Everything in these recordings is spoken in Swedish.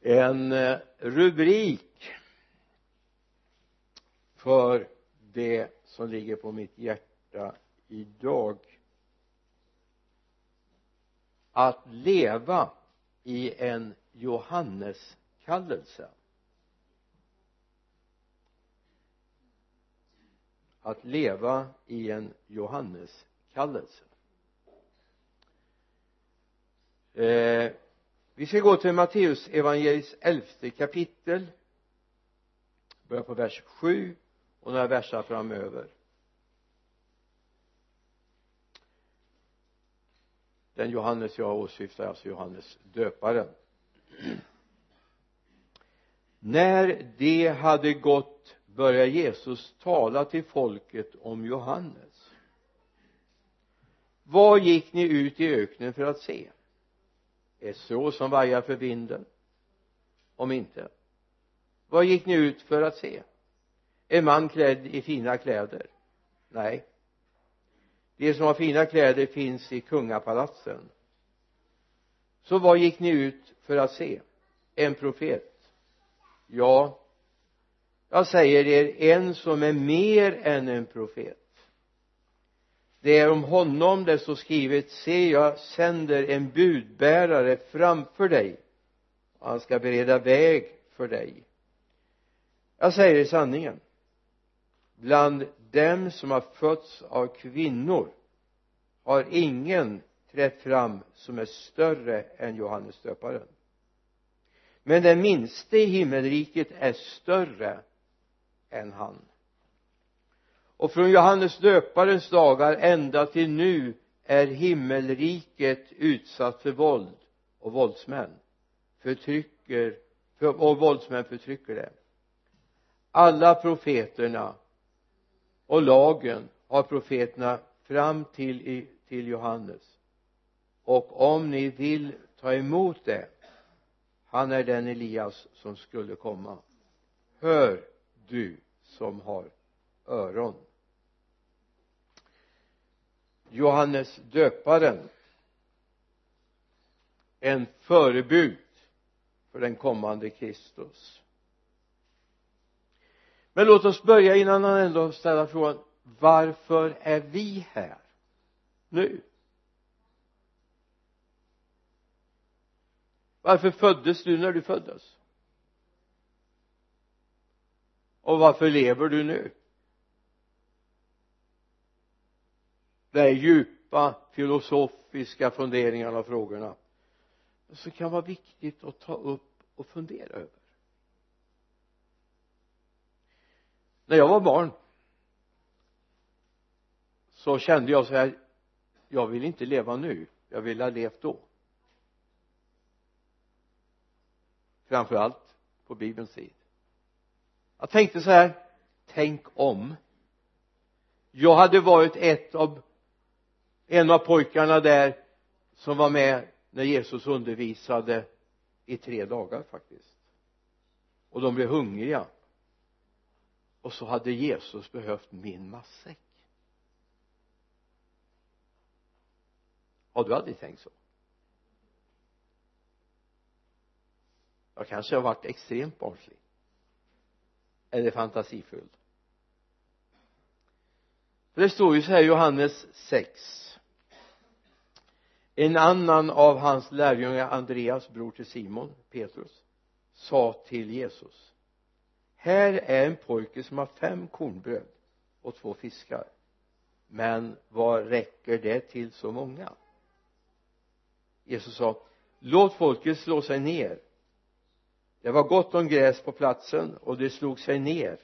en eh, rubrik för det som ligger på mitt hjärta idag. Att leva i en Johanneskallelse. Att leva i en Johanneskallelse. Eh, vi ska gå till Matteus evangelis elfte kapitel. Börja på vers 7 och några versar framöver. Den Johannes jag åsyftar alltså Johannes döparen. När de hade gått började Jesus tala till folket om Johannes. Vad gick ni ut i öknen för att se? Ett strå som vajar för vinden? Om inte vad gick ni ut för att se? En man klädd i fina kläder? Nej. De som har fina kläder finns i kungapalatsen. Så vad gick ni ut för att se? En profet? Ja jag säger er en som är mer än en profet det är om honom det står skrivet se jag sänder en budbärare framför dig och han ska bereda väg för dig. Jag säger sanningen bland dem som har fötts av kvinnor har ingen trätt fram som är större än Johannes döparen. Men den minste i himmelriket är större än han och från Johannes döparens dagar ända till nu är himmelriket utsatt för våld och våldsmän förtrycker och våldsmän förtrycker det. Alla profeterna och lagen har profeterna fram till, till Johannes. Och om ni vill ta emot det han är den Elias som skulle komma. Hör du som har öron. Johannes döparen en förebud för den kommande Kristus. Men låt oss börja innan han ändå ställer frågan varför är vi här nu? Varför föddes du när du föddes? Och varför lever du nu? Det är djupa filosofiska funderingarna och frågorna som kan vara viktigt att ta upp och fundera över. När jag var barn så kände jag så här jag vill inte leva nu jag vill ha levt då. Framförallt på bibelns tid. Jag tänkte så här tänk om. Jag hade varit ett av en av pojkarna där som var med när Jesus undervisade i tre dagar faktiskt. Och de blev hungriga. Och så hade Jesus behövt min matsäck. Har du aldrig tänkt så. Jag kanske har varit extremt barnslig. Eller fantasifull. För det står ju så här i Johannes 6 en annan av hans lärjungar Andreas bror till Simon Petrus sa till Jesus här är en pojke som har fem kornbröd och två fiskar. Men vad räcker det till så många? Jesus sa låt folket slå sig ner. Det var gott om gräs på platsen och det slog sig ner.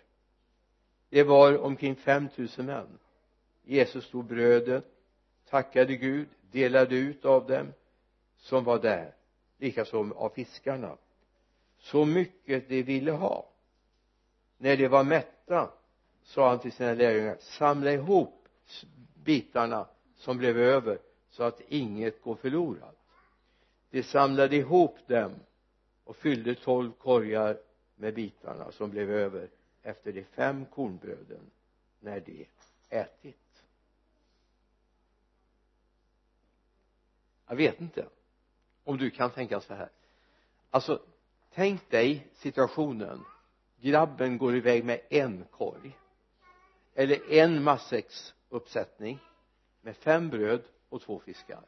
Det var omkring fem tusen män. Jesus tog brödet tackade Gud delade ut av dem som var där likaså av fiskarna. Så mycket de ville ha. När de var mätta sa han till sina lärjungar samla ihop bitarna som blev över så att inget går förlorat. De samlade ihop dem och fyllde tolv korgar med bitarna som blev över efter de fem kornbröden när de ätit. Jag vet inte om du kan tänka så här. Alltså tänk dig situationen. Grabben går iväg med en korg eller en matsäcksuppsättning med fem bröd och två fiskar.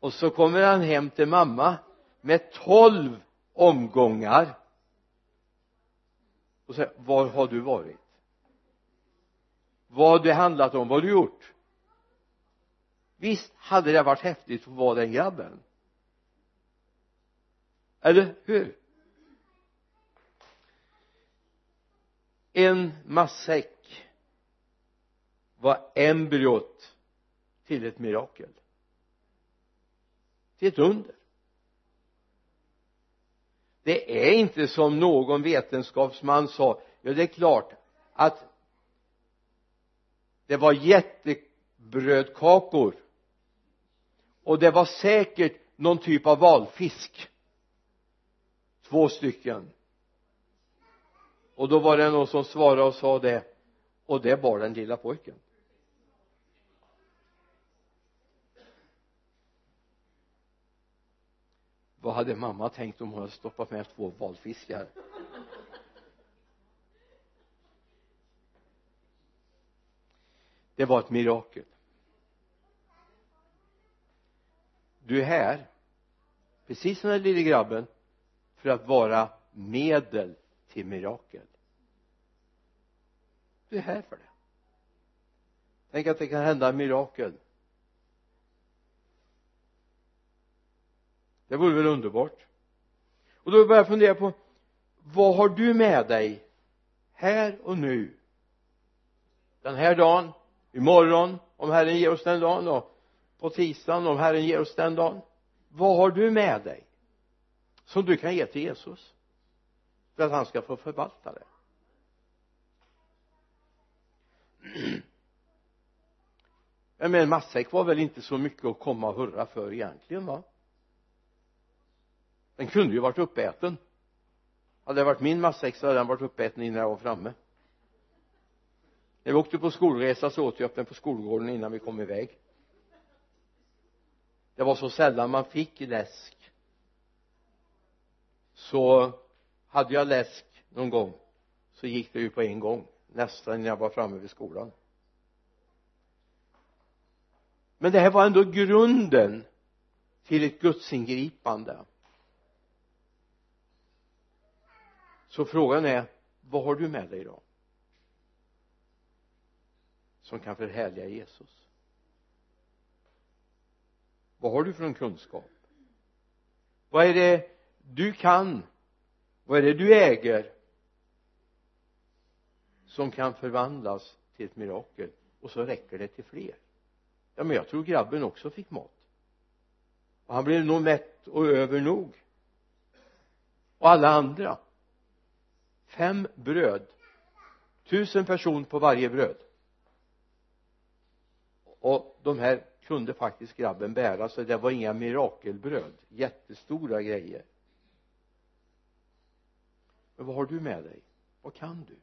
Och så kommer han hem till mamma med tolv omgångar. Och säger var har du varit? Vad har det handlat om, vad har du gjort? Visst hade det varit häftigt att vara den grabben. Eller hur? En matsäck var embryot till ett mirakel. Till ett under. Det är inte som någon vetenskapsman sa. Ja det är klart att det var jättebrödkakor och det var säkert någon typ av valfisk. Två stycken. Och då var det någon som svarade och sa det. Och det var den lilla pojken. Vad hade mamma tänkt om hon hade stoppat med två valfiskar? Det var ett mirakel. Du är här precis som den lille grabben för att vara medel till mirakel. Du är här för det. Tänk att det kan hända mirakel. Det vore väl underbart. Och då börjar jag fundera på vad har du med dig här och nu? Den här dagen imorgon om Herren ger oss den dagen då på tisdagen om Herren ger oss den dagen. Vad har du med dig som du kan ge till Jesus för att han ska få förvalta det? Men en matsäck var väl inte så mycket att komma och hurra för egentligen va? Den kunde ju varit uppäten. Hade det varit min matsäck så hade den varit uppäten innan jag var framme. När vi åkte på skolresa så åt jag upp den på skolgården innan vi kom iväg det var så sällan man fick läsk. Så hade jag läsk någon gång så gick det ju på en gång nästan när jag var framme vid skolan. Men det här var ändå grunden till ett gudsingripande. Så frågan är vad har du med dig då? Som kan förhärliga Jesus vad har du för en kunskap? Vad är det du kan? Vad är det du äger? Som kan förvandlas till ett mirakel och så räcker det till fler. Ja men jag tror grabben också fick mat. Och han blev nog mätt och över nog. Och alla andra. Fem bröd. Tusen person på varje bröd. Och de här kunde faktiskt grabben bära så det var inga mirakelbröd. Jättestora grejer. Men vad har du med dig? Vad kan du?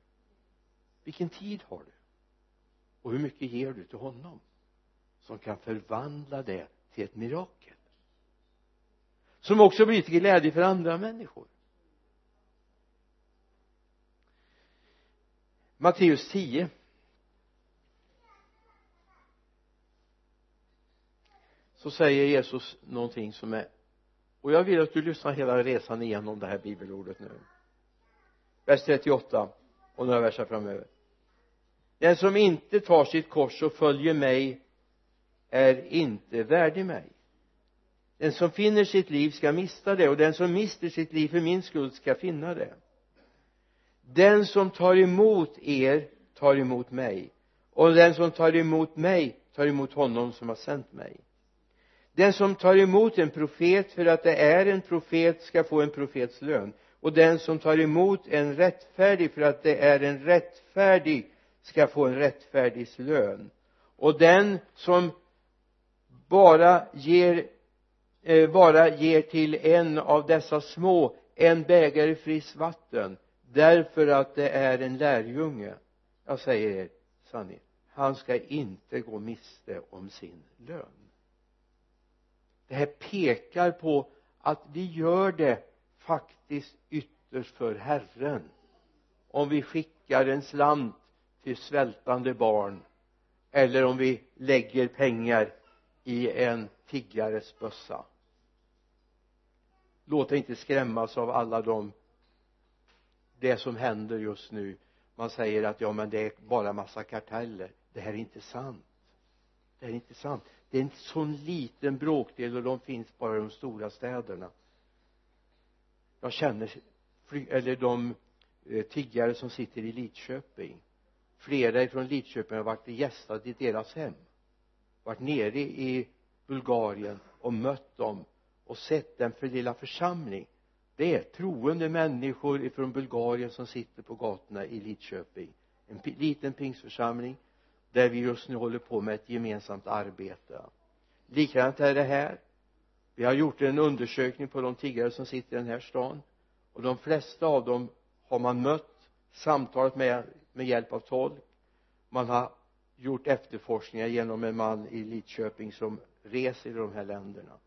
Vilken tid har du? Och hur mycket ger du till honom som kan förvandla det till ett mirakel? Som också blir till glädje för andra människor. Matteus 10 så säger Jesus någonting som är och jag vill att du lyssnar hela resan igenom det här bibelordet nu. Vers 38 och några verser framöver. Den som inte tar sitt kors och följer mig är inte värdig mig. Den som finner sitt liv ska mista det och den som mister sitt liv för min skull ska finna det. Den som tar emot er tar emot mig och den som tar emot mig tar emot honom som har sänt mig den som tar emot en profet för att det är en profet ska få en profets lön. Och den som tar emot en rättfärdig för att det är en rättfärdig ska få en rättfärdigs lön. Och den som bara ger eh, bara ger till en av dessa små en bägare friskt vatten därför att det är en lärjunge. Jag säger er sanning. Han ska inte gå miste om sin lön det här pekar på att vi gör det faktiskt ytterst för Herren. Om vi skickar en slant till svältande barn eller om vi lägger pengar i en tiggares bössa. Låt dig inte skrämmas av alla de det som händer just nu. Man säger att ja men det är bara massa karteller. Det här är inte sant. Det här är inte sant det är en sån liten bråkdel och de finns bara i de stora städerna. Jag känner eller de eh, tiggare som sitter i Lidköping. Flera ifrån Lidköping har varit gästat i deras hem. Varit nere i Bulgarien och mött dem och sett den för lilla församling. Det är troende människor ifrån Bulgarien som sitter på gatorna i Lidköping. En liten pingstförsamling där vi just nu håller på med ett gemensamt arbete. Likadant är det här. Vi har gjort en undersökning på de tiggare som sitter i den här stan. Och de flesta av dem har man mött samtalat med med hjälp av tolk. Man har gjort efterforskningar genom en man i Lidköping som reser i de här länderna.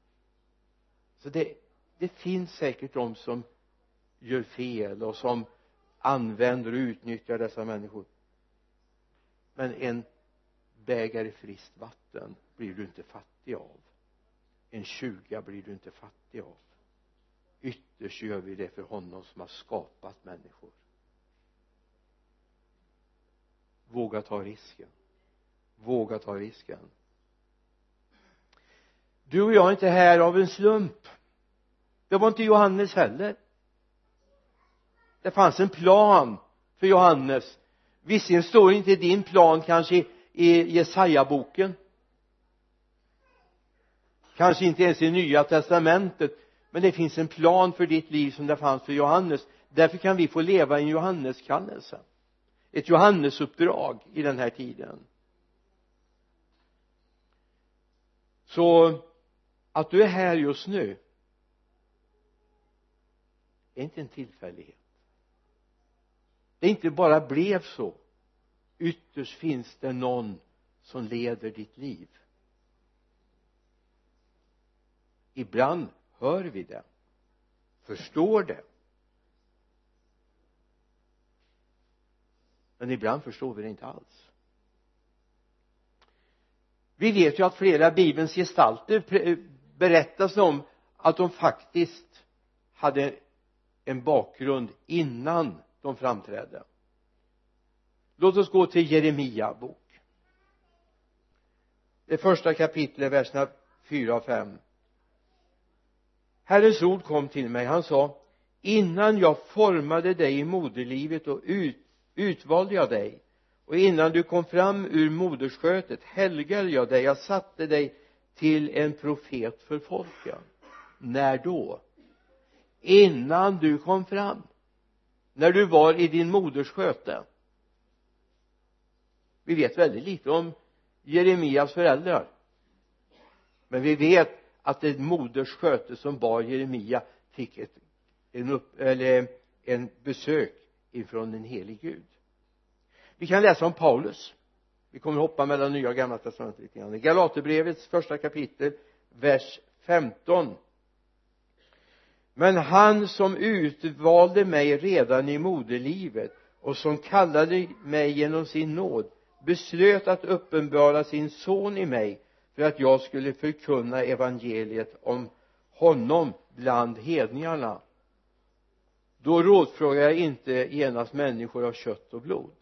Så det, det finns säkert de som gör fel och som använder och utnyttjar dessa människor. Men en bägare friskt vatten blir du inte fattig av. En tjuga blir du inte fattig av. Ytterst gör vi det för honom som har skapat människor. Våga ta risken. Våga ta risken. Du och jag är inte här av en slump. Det var inte Johannes heller. Det fanns en plan för Johannes. Visserligen står inte din plan kanske i Jesaja-boken. Kanske inte ens i nya testamentet men det finns en plan för ditt liv som det fanns för Johannes. Därför kan vi få leva i en Johanneskallelse. Ett Johannesuppdrag i den här tiden. Så att du är här just nu är inte en tillfällighet. Det inte bara blev så ytterst finns det någon som leder ditt liv. Ibland hör vi det förstår det. Men ibland förstår vi det inte alls. Vi vet ju att flera bibelns gestalter berättas om att de faktiskt hade en bakgrund innan de framträdde låt oss gå till Jeremia bok. Det första kapitlet verserna 4 och 5 Herrens ord kom till mig. Han sa innan jag formade dig i moderlivet och ut, utvalde jag dig och innan du kom fram ur moderskötet helgade jag dig. Jag satte dig till en profet för folken. När då? Innan du kom fram. När du var i din moders sköte vi vet väldigt lite om Jeremias föräldrar. Men vi vet att det moders sköte som bar Jeremia fick ett en, upp, eller en besök ifrån en helig gud. Vi kan läsa om Paulus. Vi kommer hoppa mellan nya och gamla testamentet lite grann. I Galaterbrevets första kapitel vers 15 men han som utvalde mig redan i moderlivet och som kallade mig genom sin nåd beslöt att uppenbara sin son i mig för att jag skulle förkunna evangeliet om honom bland hedningarna. Då rådfrågar jag inte genast människor av kött och blod.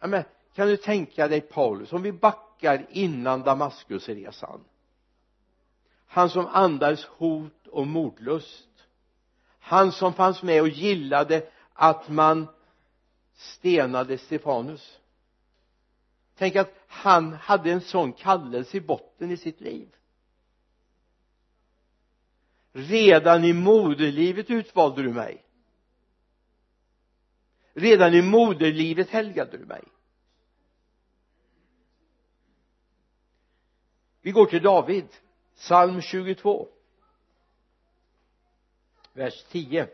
Ja, men kan du tänka dig Paulus om vi backar innan Damaskusresan? Han som andades hot och mordlust. Han som fanns med och gillade att man stenade Stefanus. Tänk att han hade en sån kallelse i botten i sitt liv. Redan i moderlivet utvalde du mig. Redan i moderlivet helgade du mig. Vi går till David psalm 22 vers 10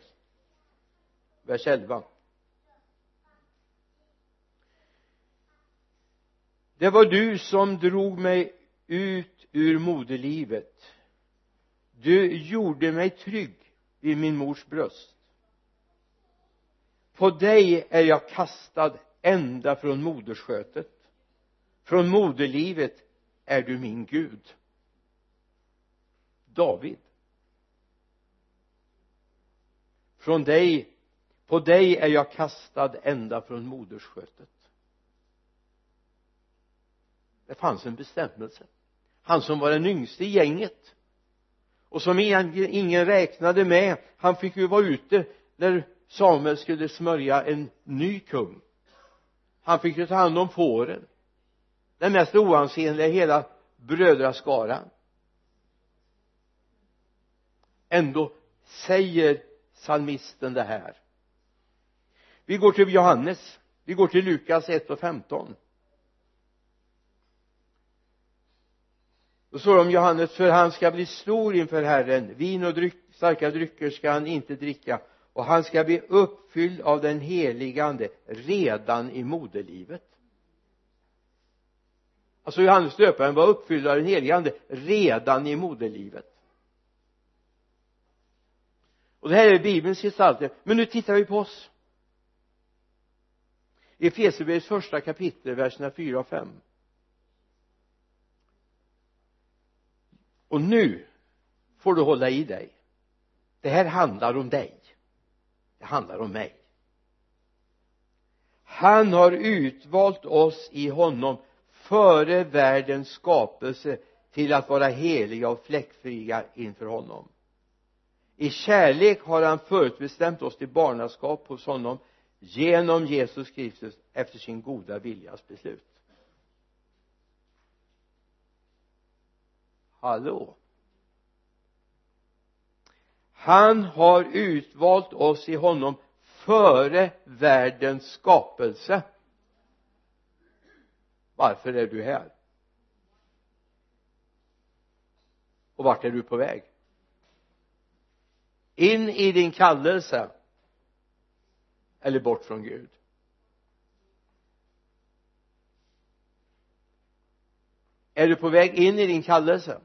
vers 11 det var du som drog mig ut ur moderlivet. Du gjorde mig trygg vid min mors bröst. På dig är jag kastad ända från moderskötet. Från moderlivet är du min Gud. David. Från dig på dig är jag kastad ända från moderskötet det fanns en bestämmelse. Han som var den yngste i gänget och som ingen räknade med han fick ju vara ute när Samuel skulle smörja en ny kung. Han fick ju ta hand om fåren. Den mest oansenliga i hela brödraskaran. Ändå säger psalmisten det här. Vi går till Johannes. Vi går till Lukas 1 och 15 då står det om Johannes för han ska bli stor inför Herren. Vin och dryck, starka drycker ska han inte dricka. Och han ska bli uppfylld av den heligande redan i moderlivet. Alltså Johannes döparen var uppfylld av den heligande redan i moderlivet. Och det här är bibelns gestalter. Men nu tittar vi på oss. I Efesierbrevets första kapitel verserna 4 och 5 och nu får du hålla i dig. Det här handlar om dig. Det handlar om mig. Han har utvalt oss i honom före världens skapelse till att vara heliga och fläckfria inför honom. I kärlek har han förutbestämt oss till barnaskap hos honom genom Jesus Kristus efter sin goda viljas beslut. Hallå? Han har utvalt oss i honom före världens skapelse. Varför är du här? Och vart är du på väg? In i din kallelse. Eller bort från Gud. Är du på väg in i din kallelse?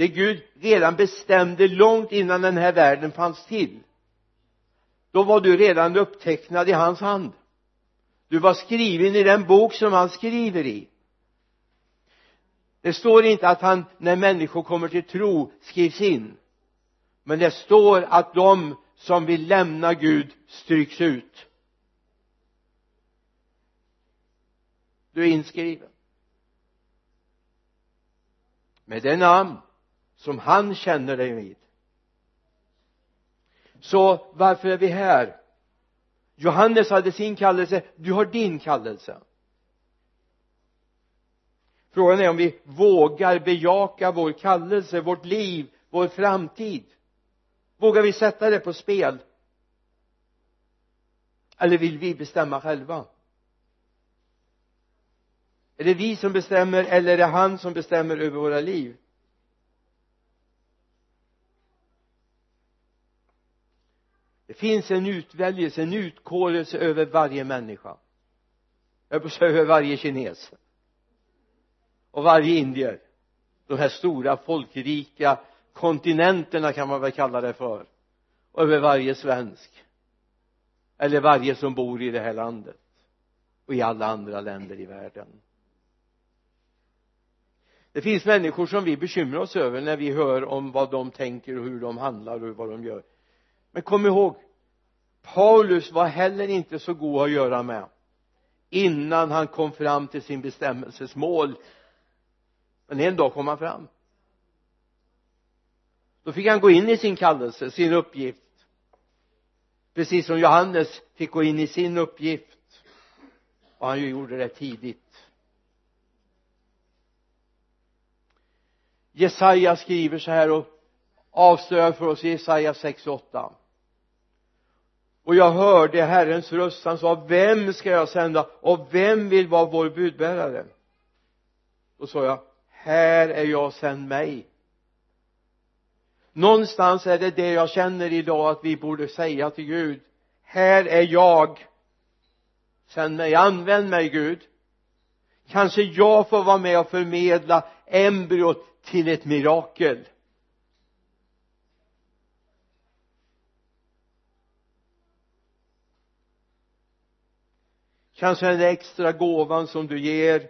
Det Gud redan bestämde långt innan den här världen fanns till. Då var du redan upptecknad i hans hand. Du var skriven i den bok som han skriver i. Det står inte att han när människor kommer till tro skrivs in. Men det står att de som vill lämna Gud stryks ut. Du är inskriven. Med det namn som han känner dig vid. Så varför är vi här? Johannes hade sin kallelse du har din kallelse. Frågan är om vi vågar bejaka vår kallelse, vårt liv, vår framtid. Vågar vi sätta det på spel? Eller vill vi bestämma själva? Är det vi som bestämmer eller är det han som bestämmer över våra liv? Det finns en utväljelse, en utkårelse över varje människa. Jag på säga över varje kines. Och varje indier. De här stora folkrika kontinenterna kan man väl kalla det för. Och över varje svensk. Eller varje som bor i det här landet. Och i alla andra länder i världen. Det finns människor som vi bekymrar oss över när vi hör om vad de tänker och hur de handlar och vad de gör men kom ihåg Paulus var heller inte så god att göra med innan han kom fram till sin bestämmelses mål men en dag kom han fram. Då fick han gå in i sin kallelse, sin uppgift. Precis som Johannes fick gå in i sin uppgift. Och han gjorde det tidigt. Jesaja skriver så här och avslöjar för oss i Jesaja 6 och 8 och jag hörde Herrens röst. Han sa vem ska jag sända? Och vem vill vara vår budbärare? Då sa jag här är jag sänd mig. Någonstans är det det jag känner idag att vi borde säga till Gud här är jag. Sänd mig, använd mig Gud. Kanske jag får vara med och förmedla embryot till ett mirakel. Kanske den där extra gåvan som du ger.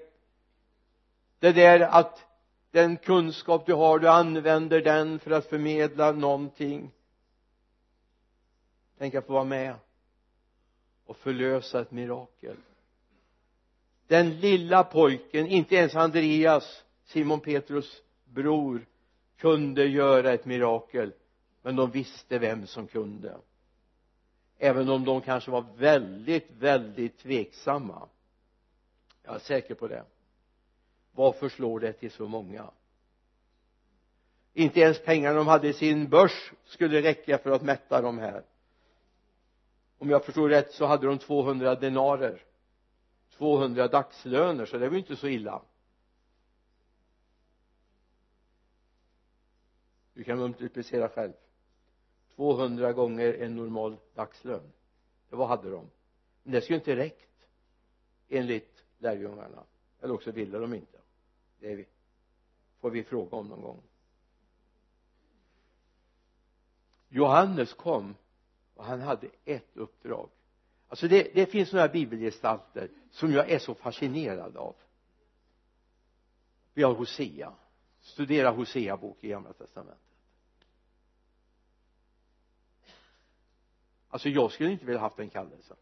Det där att den kunskap du har du använder den för att förmedla någonting. Tänk att få vara med och förlösa ett mirakel. Den lilla pojken inte ens Andreas Simon Petrus bror kunde göra ett mirakel men de visste vem som kunde även om de kanske var väldigt väldigt tveksamma. Jag är säker på det. Varför slår det till så många? Inte ens pengarna de hade i sin börs skulle räcka för att mätta de här. Om jag förstår rätt så hade de 200 denarer. 200 dagslöner så det var ju inte så illa. Du kan multiplicera själv. 200 gånger en normal dagslön. Det var hade de. Men det skulle inte räckt enligt lärjungarna. Eller också ville de inte. Det får vi fråga om någon gång. Johannes kom och han hade ett uppdrag. Alltså det, det finns några bibelgestalter som jag är så fascinerad av. Vi har Hosea. Studera Hosea bok i gamla testamentet. Alltså jag skulle inte vilja haft den kallelsen.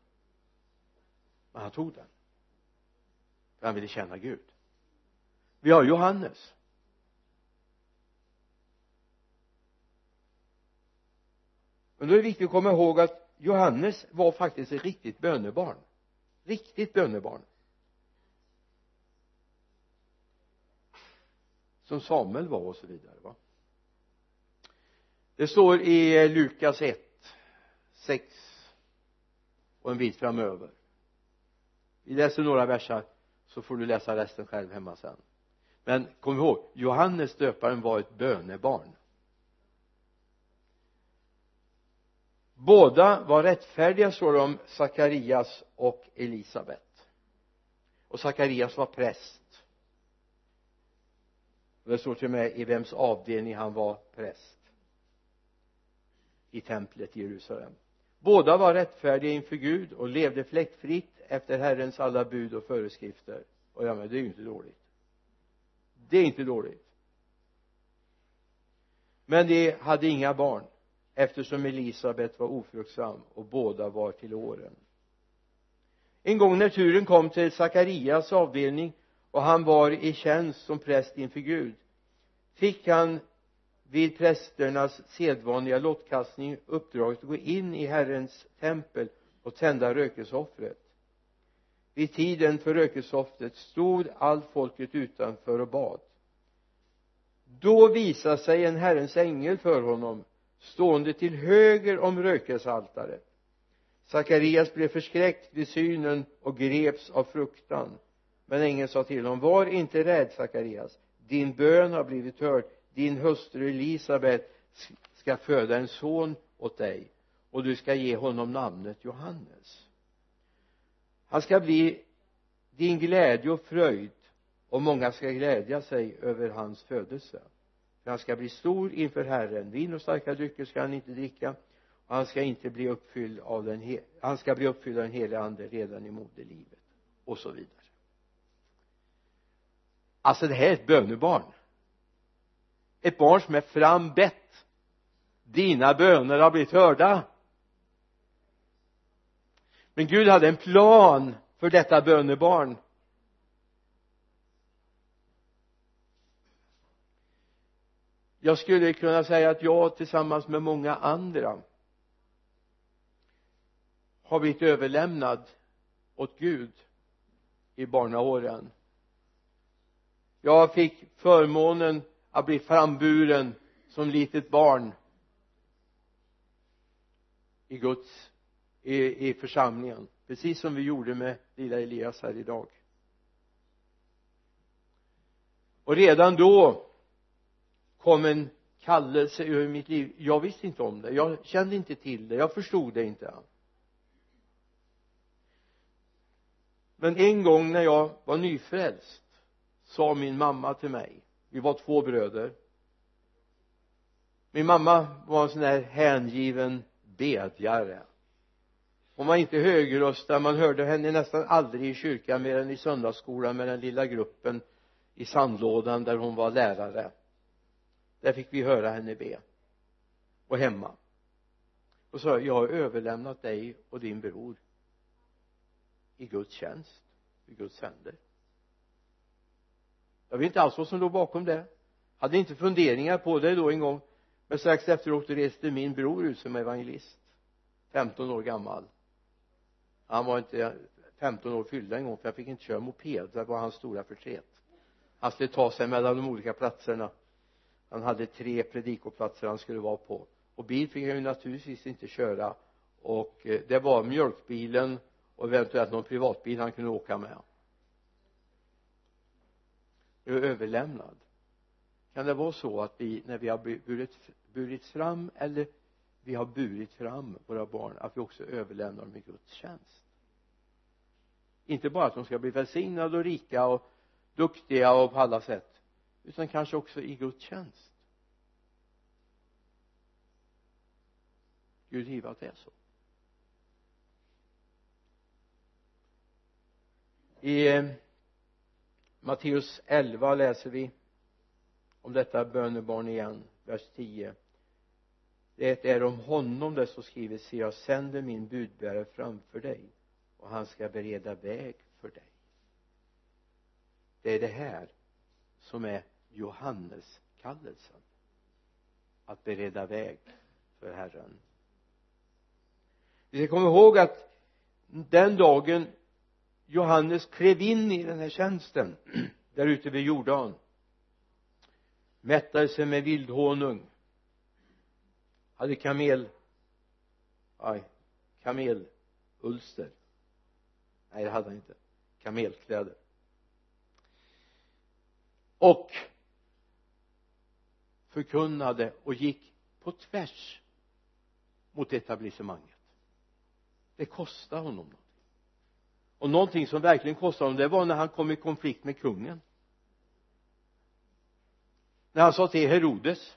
Men han tog den. För han ville känna Gud. Vi har Johannes. Men då är det viktigt att komma ihåg att Johannes var faktiskt ett riktigt bönebarn. Riktigt bönebarn. Som Samuel var och så vidare va. Det står i Lukas 1 6 och en bit framöver. Vi läser några versar så får du läsa resten själv hemma sen. Men kom ihåg Johannes döparen var ett bönebarn. Båda var rättfärdiga står det om Sakarias och Elisabet. Och Sakarias var präst. Och det står till och med i vems avdelning han var präst. I templet i Jerusalem båda var rättfärdiga inför Gud och levde fläckfritt efter Herrens alla bud och föreskrifter. Och ja men det är ju inte dåligt. Det är inte dåligt. Men de hade inga barn eftersom Elisabet var ofruktsam och båda var till åren. En gång när turen kom till Sakarias avdelning och han var i tjänst som präst inför Gud fick han vid prästernas sedvanliga lottkastning uppdraget att gå in i Herrens tempel och tända rökelseoffret vid tiden för rökelseoffret stod allt folket utanför och bad. Då visade sig en Herrens ängel för honom stående till höger om rökelsealtaret Sakarias blev förskräckt vid synen och greps av fruktan. Men ängeln sa till honom var inte rädd Sakarias. Din bön har blivit hörd din hustru Elisabet ska föda en son åt dig och du ska ge honom namnet Johannes. Han ska bli din glädje och fröjd och många ska glädja sig över hans födelse. För han ska bli stor inför Herren. Vin och starka drycker ska han inte dricka och han ska inte bli uppfylld av den han ska bli uppfylld av den helige ande redan i moderlivet och så vidare. Alltså det här är ett bönebarn ett barn som är frambett. Dina böner har blivit hörda. Men Gud hade en plan för detta bönebarn. Jag skulle kunna säga att jag tillsammans med många andra har blivit överlämnad åt Gud i barnaåren. Jag fick förmånen att bli framburen som litet barn i Guds i, i församlingen. Precis som vi gjorde med lilla Elias här idag. Och redan då kom en kallelse över mitt liv. Jag visste inte om det. Jag kände inte till det. Jag förstod det inte. Men en gång när jag var nyfrälst sa min mamma till mig vi var två bröder. Min mamma var en sån där hängiven bedjare. Hon var inte högröstad. Man hörde henne nästan aldrig i kyrkan mer än i söndagsskolan med den lilla gruppen i sandlådan där hon var lärare. Där fick vi höra henne be. Och hemma. Och sa jag har överlämnat dig och din bror i Guds tjänst i Guds händer jag vet inte alls vad som låg bakom det. Hade inte funderingar på det då en gång. Men strax efteråt reste min bror ut som evangelist. 15 år gammal. Han var inte 15 år fyllda en gång för jag fick inte köra moped. Det var hans stora förtret. Han skulle ta sig mellan de olika platserna. Han hade tre predikoplatser han skulle vara på. Och bil fick han ju naturligtvis inte köra. Och eh, det var mjölkbilen och eventuellt någon privatbil han kunde åka med överlämnad. Kan det vara så att vi när vi har burit, burit fram eller vi har burit fram våra barn att vi också överlämnar dem i Guds tjänst? Inte bara att de ska bli välsignade och rika och duktiga och på alla sätt utan kanske också i Guds tjänst. Gud givet att det är så. I eh, Matteus 11 läser vi om detta bönebarn igen vers 10 det är om honom det står skrivet se jag sänder min budbärare framför dig och han ska bereda väg för dig. Det är det här som är Johannes kallelsen att bereda väg för Herren. Vi ska komma ihåg att den dagen Johannes klev in i den här tjänsten där ute vid Jordan. Mättade sig med vildhonung. Hade kamel aj kamelulster. Nej det hade han inte. Kamelkläder. Och förkunnade och gick på tvärs mot etablissemanget. Det kostade honom något och någonting som verkligen kostade honom det var när han kom i konflikt med kungen. När han sa till Herodes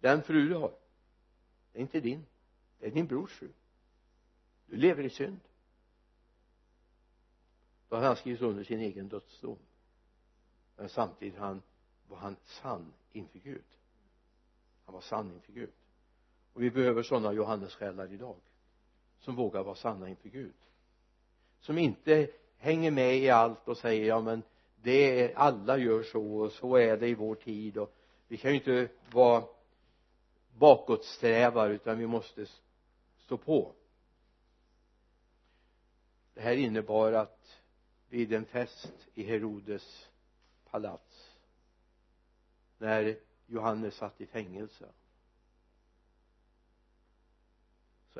den fru du har det är inte din det är din brors fru. Du lever i synd. Då hade han skrivit under sin egen dödsdom. Men samtidigt han, var han sann inför Gud. Han var sann inför Gud och vi behöver sådana Johannessjälar idag som vågar vara sanna inför Gud. Som inte hänger med i allt och säger ja men det är, alla gör så och så är det i vår tid och vi kan ju inte vara bakåtsträvare utan vi måste stå på. Det här innebar att vid en fest i Herodes palats när Johannes satt i fängelse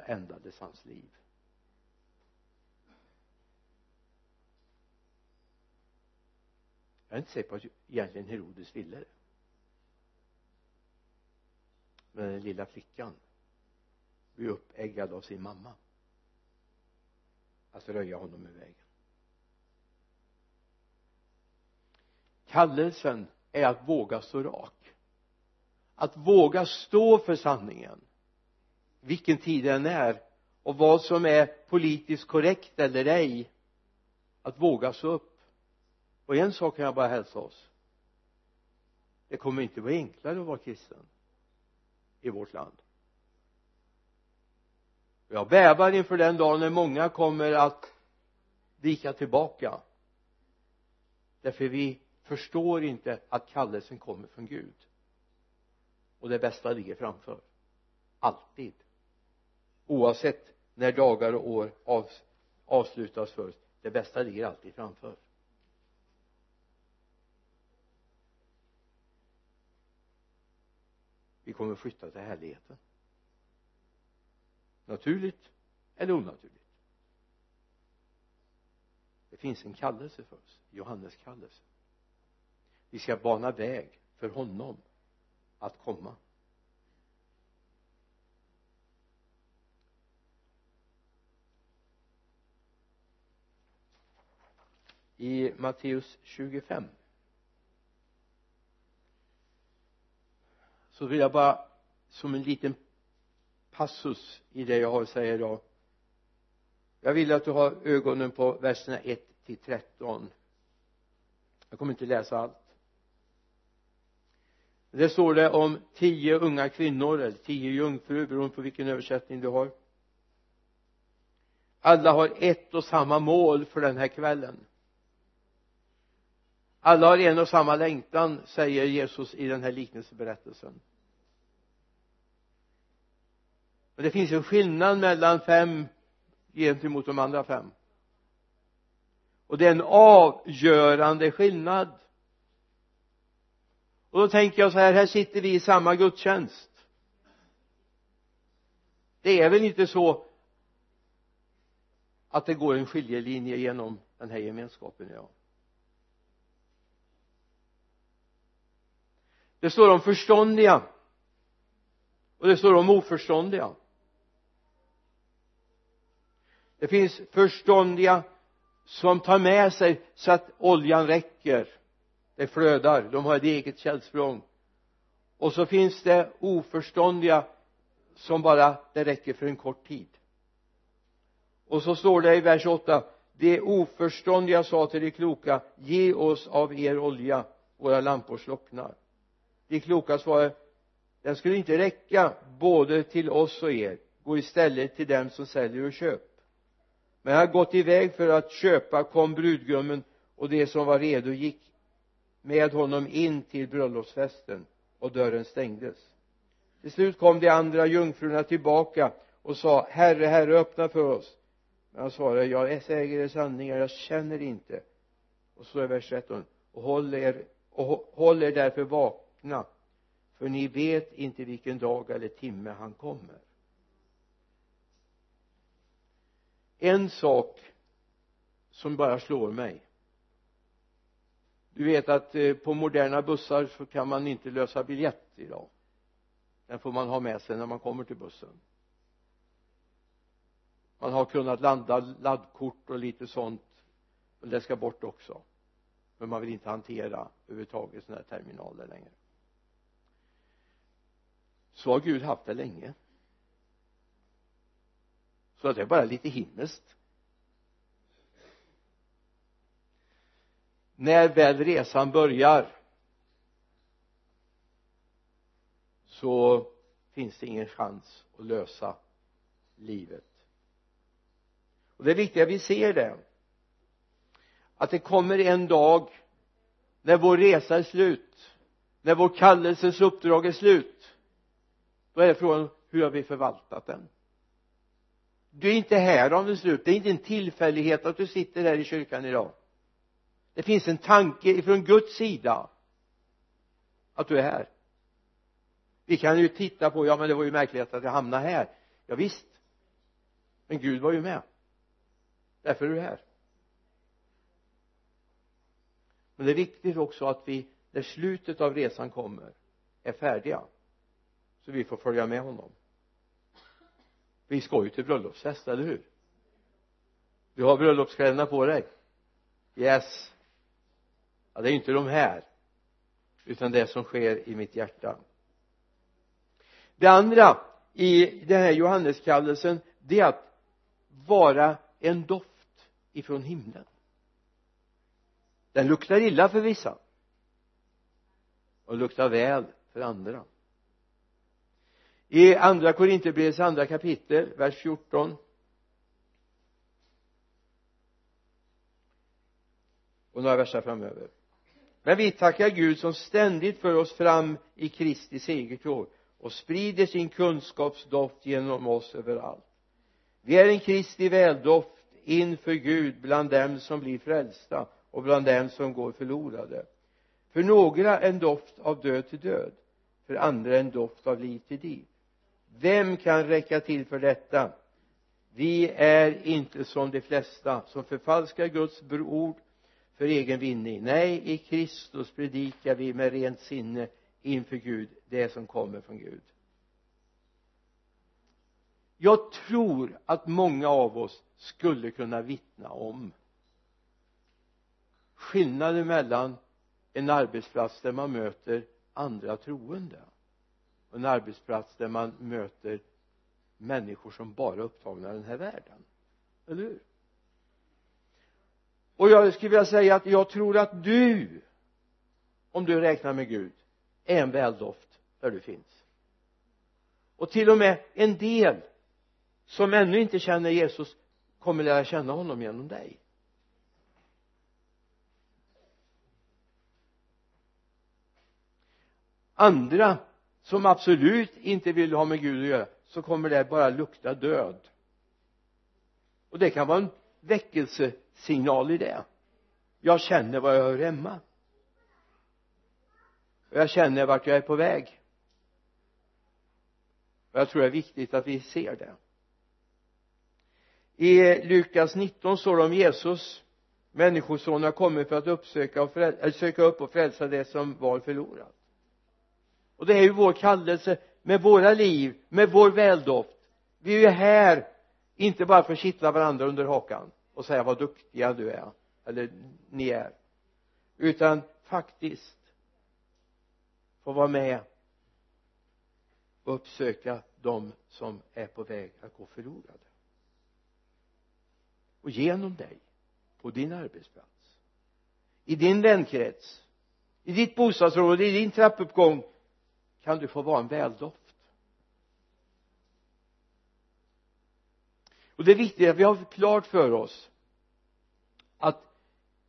så ändrades hans liv. Jag är inte säker på att egentligen Herodes ville det. Men den lilla flickan blir uppeggad av sin mamma. Att röja honom ur vägen. Kallelsen är att våga stå rak. Att våga stå för sanningen vilken tid den är och vad som är politiskt korrekt eller ej att våga stå upp. Och en sak kan jag bara hälsa oss. Det kommer inte vara enklare att vara kristen i vårt land. Jag bävar inför den dagen när många kommer att vika tillbaka. Därför vi förstår inte att kallelsen kommer från Gud. Och det bästa ligger framför. Alltid oavsett när dagar och år av, avslutas oss det bästa ligger alltid framför. Vi kommer flytta till härligheten. Naturligt eller onaturligt. Det finns en kallelse för oss Johannes kallelse. Vi ska bana väg för honom att komma. I Matteus 25 så vill jag bara som en liten passus i det jag har att säga idag. Jag vill att du har ögonen på verserna 1 till 13 jag kommer inte läsa allt. Det står det om tio unga kvinnor eller tio jungfrur beroende på vilken översättning du har. Alla har ett och samma mål för den här kvällen alla har en och samma längtan säger Jesus i den här liknelseberättelsen. Men det finns en skillnad mellan fem gentemot de andra fem. Och det är en avgörande skillnad. Och då tänker jag så här här sitter vi i samma gudstjänst. Det är väl inte så att det går en skiljelinje genom den här gemenskapen idag det står om förståndiga. Och det står om oförståndiga. Det finns förståndiga som tar med sig så att oljan räcker. Det flödar, de har ett eget källsprång. Och så finns det oförståndiga som bara det räcker för en kort tid. Och så står det i vers 8 de oförståndiga sa till de kloka ge oss av er olja våra lampor slocknar de kloka svarade den skulle inte räcka både till oss och er. Gå istället till dem som säljer och köp. Men han gått iväg för att köpa kom brudgummen och de som var redo gick med honom in till bröllopsfesten och dörren stängdes. Till slut kom de andra jungfrurna tillbaka och sa herre herre öppna för oss. Men han svarade jag säger er sanningar jag känner inte. Och så är vers 13 och håll er och håll er därför vakna för ni vet inte vilken dag eller timme han kommer. En sak som bara slår mig. Du vet att eh, på moderna bussar så kan man inte lösa biljett idag. Den får man ha med sig när man kommer till bussen. Man har kunnat landa laddkort och lite sånt men det ska bort också. För man vill inte hantera överhuvudtaget sådana här terminaler längre så har Gud haft det länge. Så det är bara lite himmelskt. När väl resan börjar så finns det ingen chans att lösa livet. Och det är viktigt att vi ser det att det kommer en dag när vår resa är slut när vår kallelses uppdrag är slut då är det frågan hur har vi förvaltat den? Du är inte här av en slump det är inte en tillfällighet att du sitter här i kyrkan idag. Det finns en tanke ifrån Guds sida att du är här. Vi kan ju titta på ja men det var ju märkligt att jag hamnade här. Ja visst. Men Gud var ju med. Därför är du här. Men det är viktigt också att vi när slutet av resan kommer är färdiga så vi får följa med honom. Vi ska ju till bröllopsfest, eller hur? Du har bröllopskläderna på dig. Yes. Ja, det är ju inte de här utan det som sker i mitt hjärta. Det andra i den här Johanneskallelsen det är att vara en doft ifrån himlen. Den luktar illa för vissa och luktar väl för andra i andra Korinthierbrevets andra kapitel vers 14 och några verser framöver. Men vi tackar Gud som ständigt för oss fram i Kristi segertåg och sprider sin kunskapsdoft genom oss överallt. Vi är en Kristi väldoft inför Gud bland dem som blir frälsta och bland dem som går förlorade. För några en doft av död till död för andra en doft av liv till liv vem kan räcka till för detta? Vi är inte som de flesta som förfalskar Guds ord för egen vinning. Nej i Kristus predikar vi med rent sinne inför Gud det som kommer från Gud. Jag tror att många av oss skulle kunna vittna om skillnaden mellan en arbetsplats där man möter andra troende och en arbetsplats där man möter människor som bara är upptagna i den här världen. Eller hur? Och jag skulle vilja säga att jag tror att du om du räknar med Gud är en väldoft där du finns. Och till och med en del som ännu inte känner Jesus kommer lära känna honom genom dig. Andra som absolut inte vill ha med Gud att göra så kommer det bara lukta död. Och det kan vara en väckelsesignal i det. Jag känner var jag hör hemma. Och jag känner vart jag är på väg. Och jag tror det är viktigt att vi ser det. I Lukas 19 står det om Jesus. Människosonen har kommit för att uppsöka och frälsa, söka upp och frälsa det som var förlorat och det är ju vår kallelse med våra liv med vår väldoft. Vi är ju här inte bara för att kittla varandra under hakan och säga vad duktiga du är eller ni är utan faktiskt få vara med och uppsöka de som är på väg att gå förlorade. Och genom dig på din arbetsplats i din vänkrets i ditt bostadsområde i din trappuppgång kan du få vara en väldoft? Och det är viktigt att vi har klart för oss att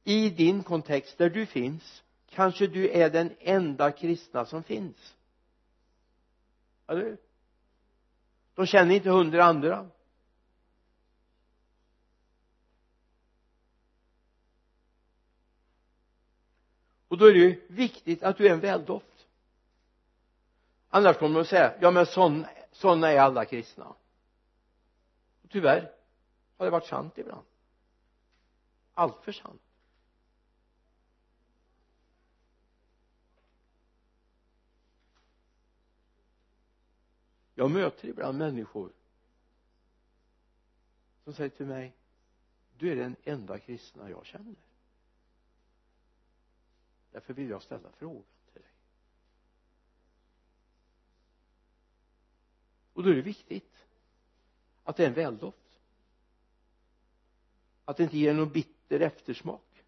i din kontext där du finns kanske du är den enda kristna som finns. Eller hur de känner inte hundra andra. Och då är det ju viktigt att du är en väldoft annars kommer de att säga ja men sådana är alla kristna. Och tyvärr har det varit sant ibland. Allt för sant. Jag möter ibland människor som säger till mig du är den enda kristna jag känner. Därför vill jag ställa frågan till dig och då är det viktigt att det är en väldoft. Att det inte ger någon bitter eftersmak.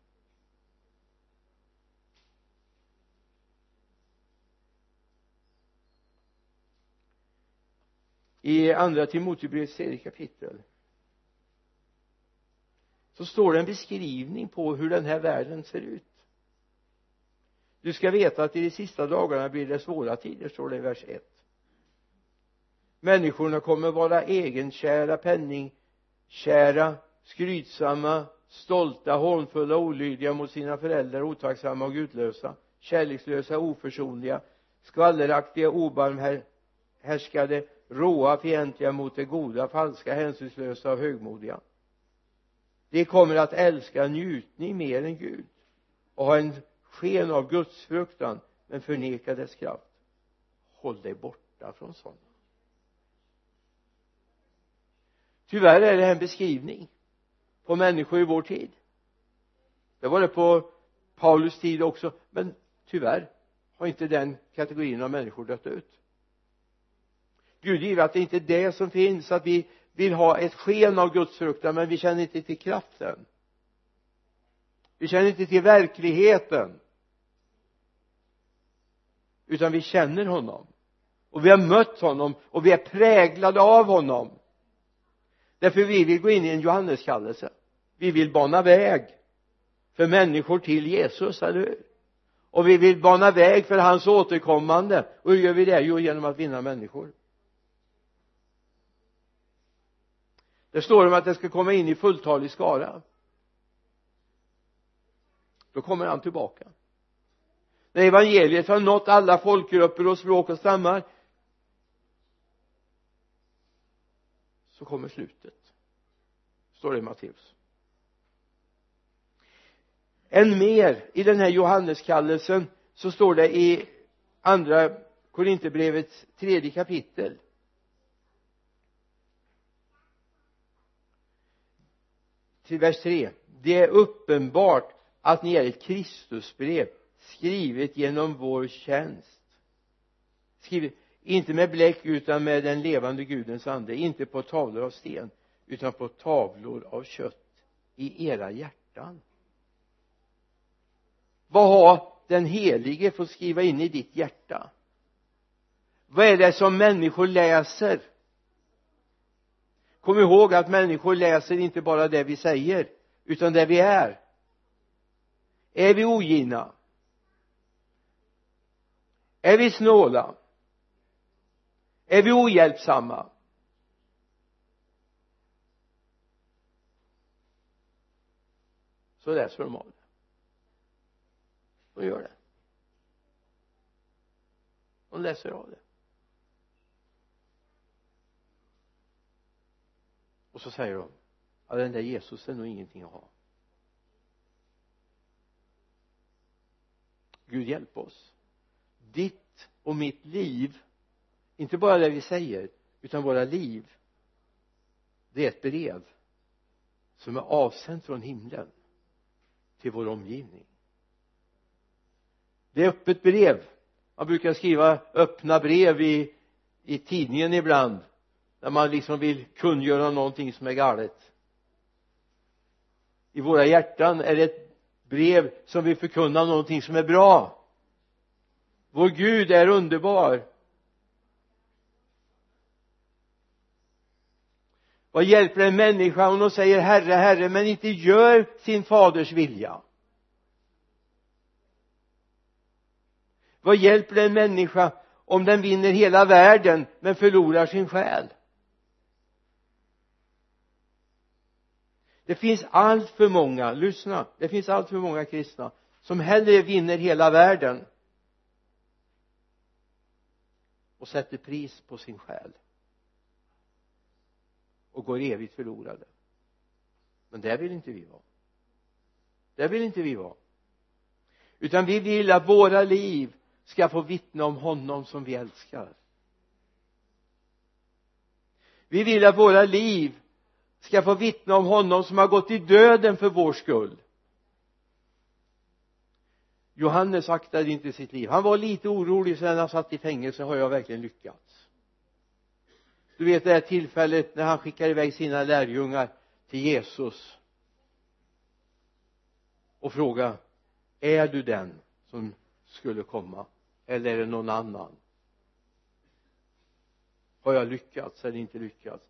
I andra Timotebrevets tredje kapitel så står det en beskrivning på hur den här världen ser ut. Du ska veta att i de sista dagarna blir det svåra tider står det i vers 1 människorna kommer vara egenkära penningkära skrytsamma stolta hånfulla olydiga mot sina föräldrar otacksamma och gudlösa kärlekslösa oförsonliga skvalleraktiga obarmhärskade råa fientliga mot det goda falska hänsynslösa och högmodiga. De kommer att älska njutning mer än Gud och ha en sken av gudsfruktan men förneka dess kraft. Håll dig borta från sådana. Tyvärr är det här en beskrivning på människor i vår tid. Det var det på Paulus tid också men tyvärr har inte den kategorin av människor dött ut. Gud ger att det inte är det som finns att vi vill ha ett sken av gudsfruktan men vi känner inte till kraften. Vi känner inte till verkligheten. Utan vi känner honom. Och vi har mött honom och vi är präglade av honom därför vi vill gå in i en Johanneskallelse. Vi vill bana väg för människor till Jesus, eller hur? Och vi vill bana väg för hans återkommande. Och hur gör vi det? jo genom att vinna människor. Det står om att det ska komma in i fulltalig skara. Då kommer han tillbaka. När evangeliet har nått alla folkgrupper och språk och stammar så kommer slutet. Står det i Matteus. Än mer i den här Johanneskallelsen så står det i andra Korinthierbrevets tredje kapitel. Till vers 3 det är uppenbart att ni är ett Kristusbrev skrivet genom vår tjänst. Skrivet inte med bläck utan med den levande gudens ande. Inte på tavlor av sten utan på tavlor av kött i era hjärtan. Vad har den helige fått skriva in i ditt hjärta? Vad är det som människor läser? Kom ihåg att människor läser inte bara det vi säger utan det vi är. Är vi ogina? Är vi snåla? Är vi ohjälpsamma? Så läser de av det. De gör det. De läser av det. Och så säger de ja den där Jesus är nog ingenting att ha. Gud hjälp oss. Ditt och mitt liv inte bara det vi säger utan våra liv. Det är ett brev som är avsänt från himlen till vår omgivning. Det är öppet brev. Man brukar skriva öppna brev i, i tidningen ibland när man liksom vill kungöra någonting som är galet. I våra hjärtan är det ett brev som vill förkunna någonting som är bra. Vår Gud är underbar. Vad hjälper en människa om de säger herre herre men inte gör sin faders vilja? Vad hjälper en människa om den vinner hela världen men förlorar sin själ? Det finns allt för många, lyssna, det finns allt för många kristna som hellre vinner hela världen och sätter pris på sin själ och går evigt förlorade. Men där vill inte vi vara. Där vill inte vi vara. Utan vi vill att våra liv ska få vittna om honom som vi älskar. Vi vill att våra liv ska få vittna om honom som har gått i döden för vår skull. Johannes aktade inte sitt liv. Han var lite orolig sedan han satt i fängelse. Har jag verkligen lyckats? Du vet det här tillfället när han skickar iväg sina lärjungar till Jesus och frågar är du den som skulle komma eller är det någon annan? Har jag lyckats eller inte lyckats?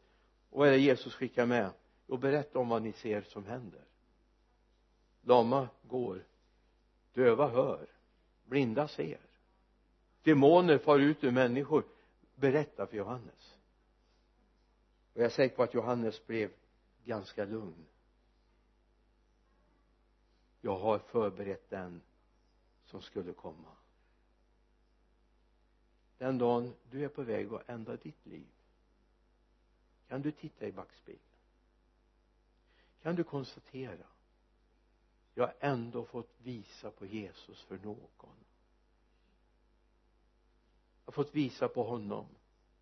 Och vad är det Jesus skickar med? Och berätta om vad ni ser som händer. Lama går döva hör blinda ser. Demoner far ut ur människor. Berätta för Johannes och jag är säker på att Johannes blev ganska lugn. Jag har förberett den som skulle komma. Den dagen du är på väg att ändra ditt liv kan du titta i backspegeln. Kan du konstatera jag har ändå fått visa på Jesus för någon. Jag har fått visa på honom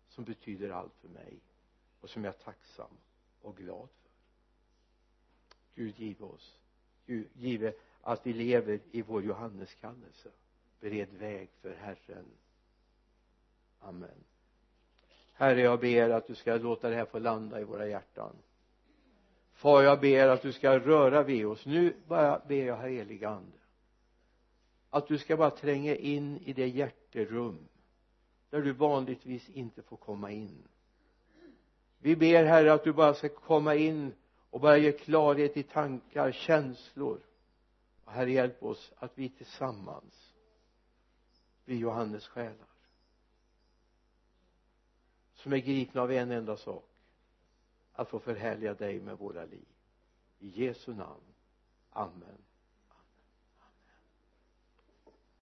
som betyder allt för mig och som jag är tacksam och glad för. Gud give oss Gud give att vi lever i vår Johanneskallelse bered väg för Herren. Amen. Herre jag ber att du ska låta det här få landa i våra hjärtan. Far jag ber att du ska röra vid oss. Nu bara ber jag herre helige ande att du ska bara tränga in i det hjärterum där du vanligtvis inte får komma in vi ber herre att du bara ska komma in och bara ge klarhet i tankar, känslor. Och herre hjälp oss att vi tillsammans blir Johannes själar som är gripna av en enda sak att få förhärliga dig med våra liv. I Jesu namn. Amen.